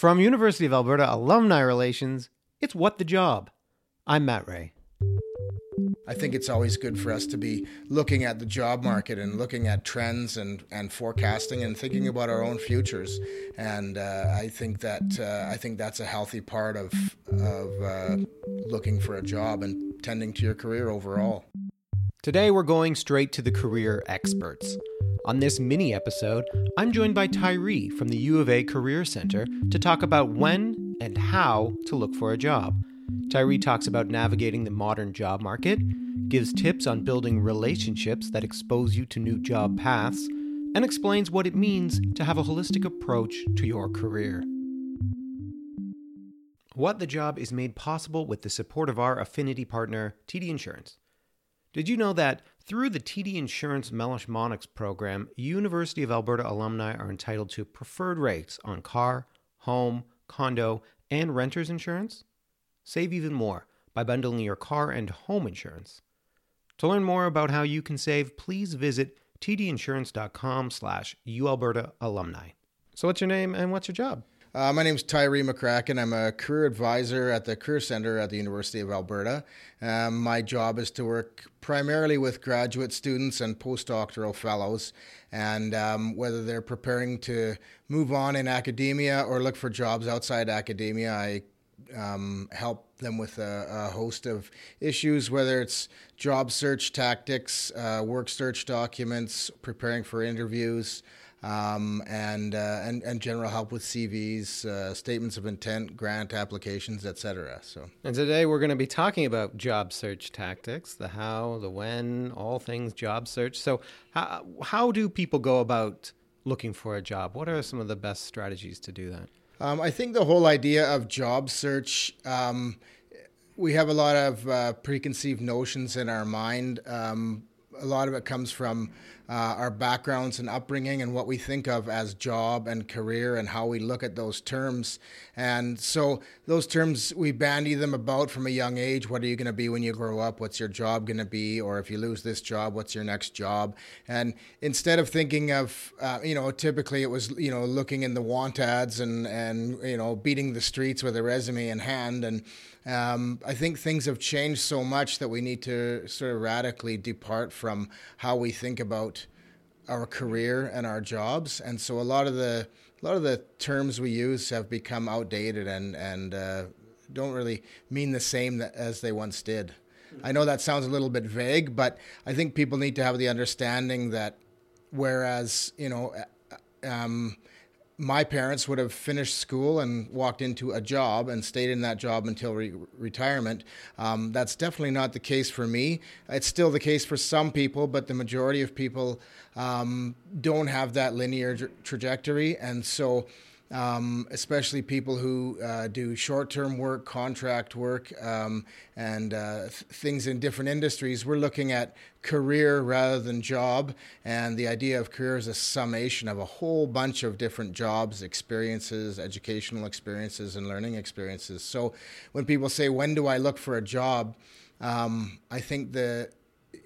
From University of Alberta Alumni Relations, it's What the Job. I'm Matt Ray. I think it's always good for us to be looking at the job market and looking at trends and, and forecasting and thinking about our own futures. And uh, I think that uh, I think that's a healthy part of of uh, looking for a job and tending to your career overall. Today we're going straight to the career experts. On this mini episode, I'm joined by Tyree from the U of A Career Center to talk about when and how to look for a job. Tyree talks about navigating the modern job market, gives tips on building relationships that expose you to new job paths, and explains what it means to have a holistic approach to your career. What the Job is made possible with the support of our affinity partner, TD Insurance. Did you know that through the TD Insurance Meloche Monnex program, University of Alberta alumni are entitled to preferred rates on car, home, condo, and renter's insurance? Save even more by bundling your car and home insurance. To learn more about how you can save, please visit tdinsurance.com slash ualberta alumni. So what's your name and what's your job? Uh, my name is Tyree McCracken. I'm a career advisor at the Career Center at the University of Alberta. Um, my job is to work primarily with graduate students and postdoctoral fellows, and um, whether they're preparing to move on in academia or look for jobs outside academia, I um, help them with a, a, host of issues, whether it's job search tactics, uh, work search documents, preparing for interviews, um, and, uh, and and general help with CVs, uh, statements of intent, grant applications, etc. So, and today we're going to be talking about job search tactics, the how, the when, all things job search. So, how how do people go about looking for a job? What are some of the best strategies to do that? Um, I think the whole idea of job search, um, we have a lot of uh, preconceived notions in our mind. Um, a lot of it comes from uh, our backgrounds and upbringing and what we think of as job and career and how we look at those terms. And so those terms, we bandy them about from a young age. What are you going to be when you grow up? What's your job going to be? Or if you lose this job, what's your next job? And instead of thinking of, uh, you know, typically it was, you know, looking in the want ads and, and, you know, beating the streets with a resume in hand. And um, I think things have changed so much that we need to sort of radically depart from how we think about our career and our jobs, and so a lot of the a lot of the terms we use have become outdated and and uh, don't really mean the same as they once did. I know that sounds a little bit vague, but I think people need to have the understanding that whereas you know. Um, my parents would have finished school and walked into a job and stayed in that job until re- retirement. Um, that's definitely not the case for me. It's still the case for some people, but the majority of people um, don't have that linear tra- trajectory. And so um, especially people who uh, do short term work, contract work, um, and uh, th- things in different industries. We're looking at career rather than job, and the idea of career is a summation of a whole bunch of different jobs, experiences, educational experiences, and learning experiences. So when people say, When do I look for a job? Um, I think the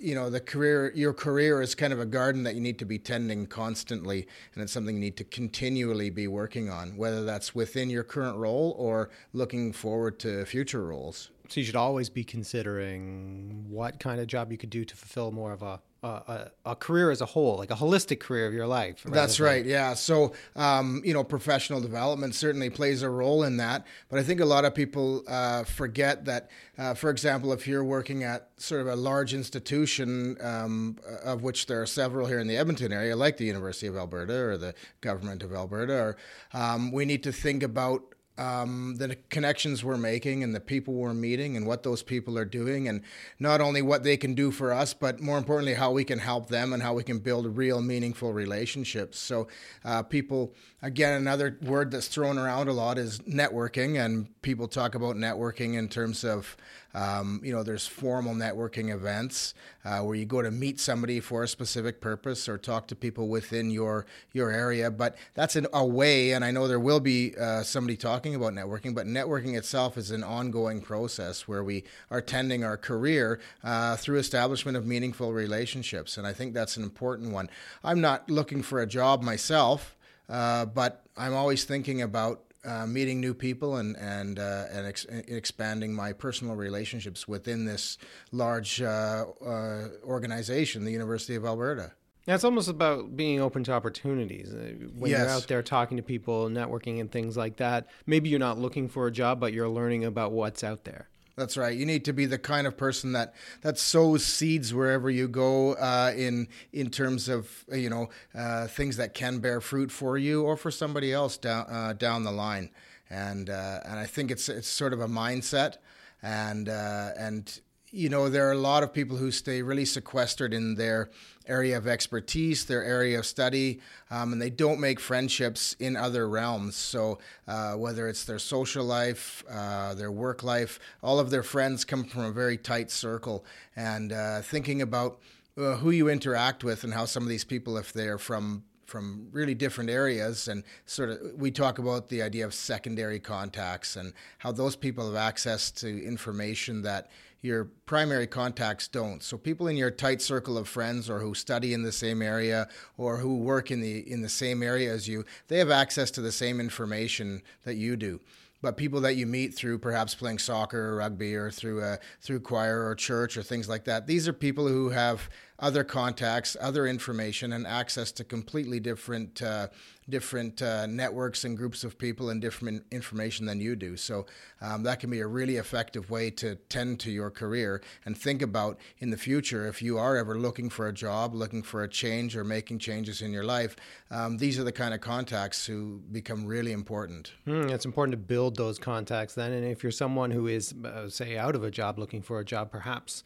you know the career your career is kind of a garden that you need to be tending constantly and it's something you need to continually be working on whether that's within your current role or looking forward to future roles. So you should always be considering what kind of job you could do to fulfill more of a a, a, career as a whole, like a holistic career of your life. That's right. Yeah. So, um, you know, professional development certainly plays a role in that. But I think a lot of people uh, forget that, uh, for example, if you're working at sort of a large institution, um, of which there are several here in the Edmonton area, like the University of Alberta or the government of Alberta, or um, we need to think about um, the connections we're making and the people we're meeting and what those people are doing, and not only what they can do for us, but more importantly, how we can help them and how we can build real, meaningful relationships. So, uh, people, again, another word that's thrown around a lot is networking, and people talk about networking in terms of um, you know, there's formal networking events uh, where you go to meet somebody for a specific purpose or talk to people within your your area. But that's a way, and I know there will be uh, somebody talking about networking. But networking itself is an ongoing process where we are tending our career uh, through establishment of meaningful relationships, and I think that's an important one. I'm not looking for a job myself, uh, but I'm always thinking about uh, meeting new people and and uh, and ex- expanding my personal relationships within this large uh, uh, organization, the University of Alberta. Yeah, it's almost about being open to opportunities. Uh, when Yes. you're out there talking to people, networking, and things like that, maybe you're not looking for a job, but you're learning about what's out there. That's right. You need to be the kind of person that that sows seeds wherever you go uh, in in terms of you know uh, things that can bear fruit for you or for somebody else down uh, down the line. And uh, and I think it's it's sort of a mindset and uh, and you know there are a lot of people who stay really sequestered in their area of expertise, their area of study, um, and they don't make friendships in other realms. So uh, whether it's their social life, uh, their work life, all of their friends come from a very tight circle. And uh, thinking about uh, who you interact with and how some of these people, if they're from from really different areas and sort of we talk about the idea of secondary contacts and how those people have access to information that your primary contacts don't. So people in your tight circle of friends or who study in the same area or who work in the in the same area as you they have access to the same information that you do. But people that you meet through perhaps playing soccer or rugby or through a, through choir or church or things like that these are people who have other contacts other information and access to completely different uh, different uh, networks and groups of people and different information than you do so um, that can be a really effective way to tend to your career and think about in the future if you are ever looking for a job looking for a change or making changes in your life um, these are the kind of contacts who become really important Hmm, it's important to build those contacts then. And if you're someone who is, uh, say, out of a job looking for a job, perhaps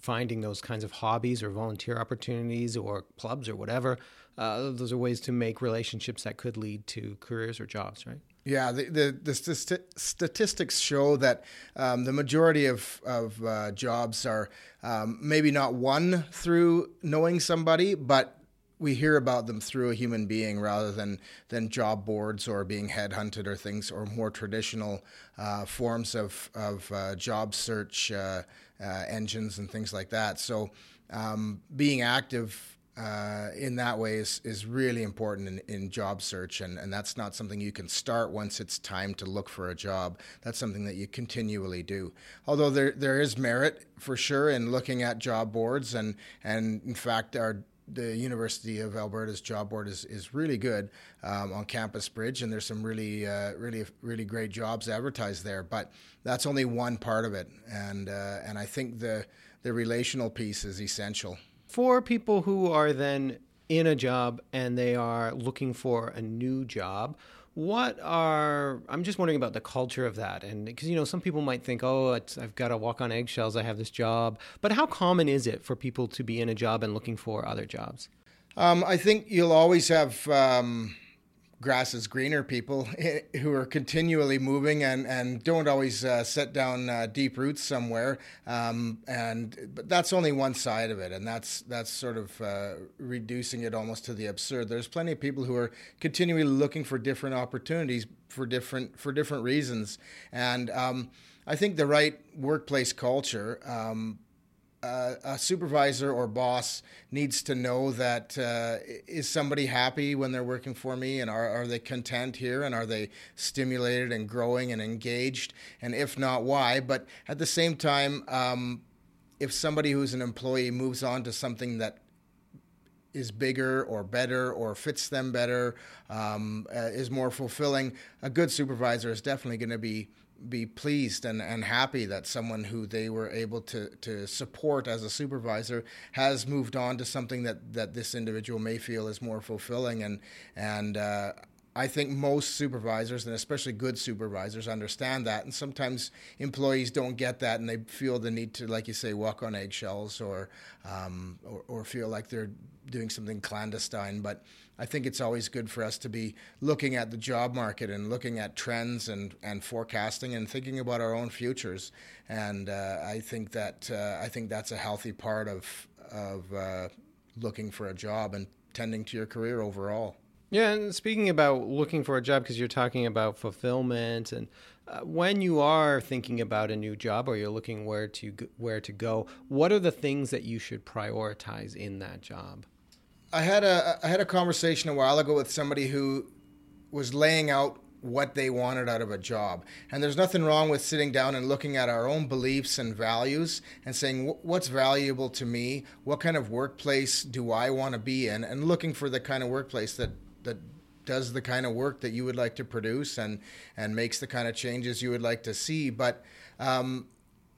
finding those kinds of hobbies or volunteer opportunities or clubs or whatever, uh, those are ways to make relationships that could lead to careers or jobs, right? Yeah, the the, the st- statistics show that um, the majority of of uh, jobs are um, maybe not won through knowing somebody, but we hear about them through a human being rather than than job boards or being headhunted or things or more traditional uh, forms of of uh, job search uh, uh, engines and things like that. So um, being active uh, in that way is, is really important in, in job search. And, and that's not something you can start once it's time to look for a job. That's something that you continually do. Although there, there is merit for sure in looking at job boards. And, and in fact our the University of Alberta's job board is, is really good um, on Campus Bridge, and there's some really, uh, really, really great jobs advertised there. But that's only one part of it, and uh, and I think the the relational piece is essential. For people who are then in a job and they are looking for a new job, what are I'm just wondering about the culture of that, and because you know some people might think, oh, I've got to walk on eggshells. I have this job, but how common is it for people to be in a job and looking for other jobs? Um, I think you'll always have um, grass is greener people who are continually moving and, and don't always uh, set down uh, deep roots somewhere. Um, and but that's only one side of it, and that's that's sort of uh, reducing it almost to the absurd. There's plenty of people who are continually looking for different opportunities for different for different reasons, and um, I think the right workplace culture. Um, uh, a supervisor or boss needs to know that uh, is somebody happy when they're working for me? And are, are they content here? And are they stimulated and growing and engaged? And if not why? But at the same time um, if somebody who's an employee moves on to something that is bigger or better or fits them better, um, uh, is more fulfilling, a good supervisor is definitely going to be be pleased and, and happy that someone who they were able to, to support as a supervisor has moved on to something that, that this individual may feel is more fulfilling and and uh, I think most supervisors, and especially good supervisors, understand that. And sometimes employees don't get that, and they feel the need to, like you say, walk on eggshells or, um, or, or feel like they're doing something clandestine. But I think it's always good for us to be looking at the job market and looking at trends and, and forecasting and thinking about our own futures. And uh, I think that uh, I think that's a healthy part of of uh, looking for a job and tending to your career overall. Yeah, and speaking about looking for a job, because you're talking about fulfillment, and uh, when you are thinking about a new job or you're looking where to where to go, what are the things that you should prioritize in that job? I had a I had a conversation a while ago with somebody who was laying out what they wanted out of a job. And there's nothing wrong with sitting down and looking at our own beliefs and values and saying, what's valuable to me? What kind of workplace do I want to be in? And looking for the kind of workplace that, that does the kind of work that you would like to produce and, and makes the kind of changes you would like to see. But um,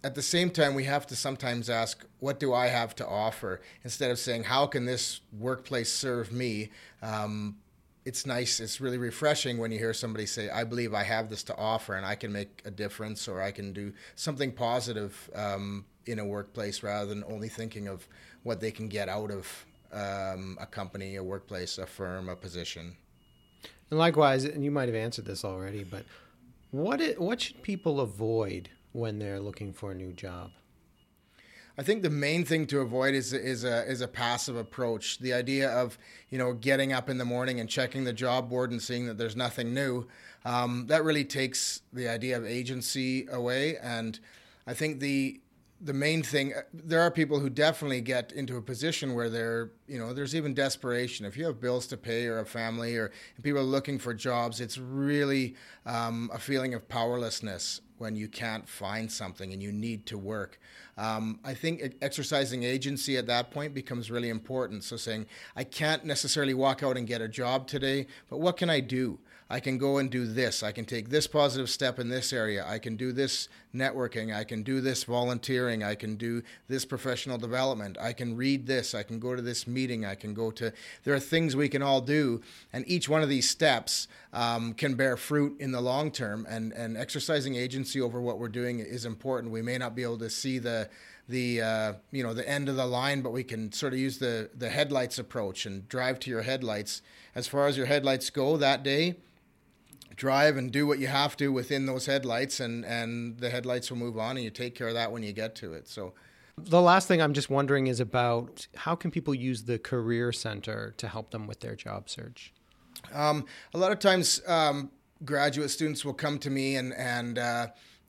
at the same time, we have to sometimes ask, what do I have to offer? Instead of saying, how can this workplace serve me? Um, it's nice, it's really refreshing when you hear somebody say, I believe I have this to offer and I can make a difference or I can do something positive um, in a workplace rather than only thinking of what they can get out of um, a company, a workplace, a firm, a position. And likewise, and you might have answered this already, but what it, what should people avoid when they're looking for a new job? I think the main thing to avoid is is a is a passive approach. The idea of you know getting up in the morning and checking the job board and seeing that there's nothing new, um, that really takes the idea of agency away. And I think the the main thing there are people who definitely get into a position where they're you know there's even desperation if you have bills to pay or a family or people are looking for jobs it's really um, a feeling of powerlessness when you can't find something and you need to work. Um, I think exercising agency at that point becomes really important. So saying, I can't necessarily walk out and get a job today, but what can I do? I can go and do this. I can take this positive step in this area. I can do this networking. I can do this volunteering. I can do this professional development. I can read this. I can go to this meeting. I can go to. There are things we can all do, and each one of these steps um, can bear fruit in the long term. And and exercising agency over what we're doing is important. We may not be able to see the the uh, you know the end of the line, but we can sort of use the the headlights approach and drive to your headlights. As far as your headlights go that day, drive and do what you have to within those headlights, and and the headlights will move on, and you take care of that when you get to it. So. The last thing I'm just wondering is about how can people use the career center to help them with their job search. Um, a lot of times, um, graduate students will come to me and and uh,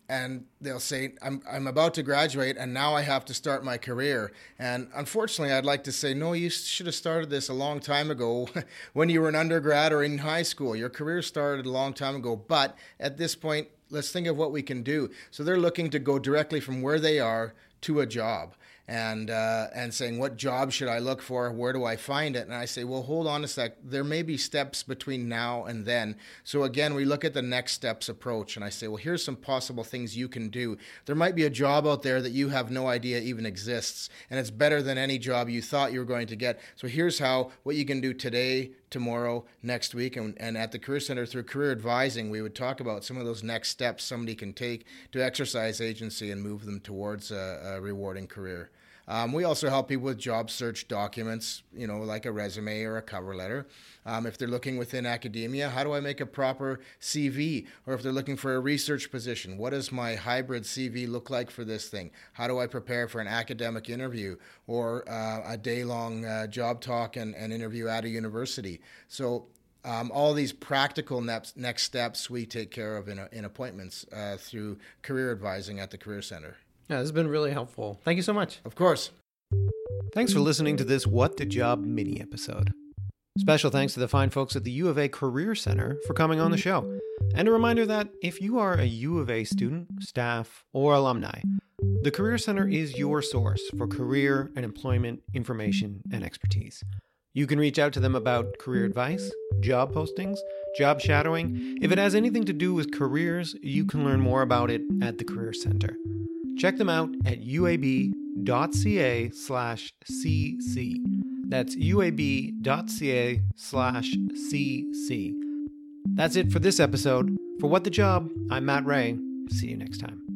and they'll say, I'm, I'm about to graduate and now I have to start my career. And unfortunately, I'd like to say, no, you should have started this a long time ago when you were an undergrad or in high school. Your career started a long time ago. But at this point, let's think of what we can do. So they're looking to go directly from where they are to a job and uh, and saying what job should I look for? Where do I find it? And I say, well, hold on a sec. There may be steps between now and then. So again, we look at the next steps approach, and I say, well, here's some possible things you can do. There might be a job out there that you have no idea even exists, and it's better than any job you thought you were going to get. So here's how what you can do today, tomorrow, next week, and, and at the Career Center through career advising, we would talk about some of those next steps somebody can take to exercise agency and move them towards a, a rewarding career. Um, we also help people with job search documents, you know, like a resume or a cover letter. Um, if they're looking within academia, how do I make a proper CV? Or if they're looking for a research position, what does my hybrid CV look like for this thing? How do I prepare for an academic interview or uh, a day long uh, job talk and, and interview at a university? So um, all these practical next, next steps we take care of in, in appointments uh, through career advising at the Career Center. Yeah, this has been really helpful. Thank you so much. Of course. Thanks for listening to this What the Job mini episode. Special thanks to the fine folks at the U of A Career Center for coming on the show. And a reminder that if you are a U of A student, staff, or alumni, the Career Center is your source for career and employment information and expertise. You can reach out to them about career advice, job postings, job shadowing. If it has anything to do with careers, you can learn more about it at the Career Center. Check them out at uab.ca slash cc. That's uab.ca slash cc. That's it for this episode. For What the Job, I'm Matt Ray. See you next time.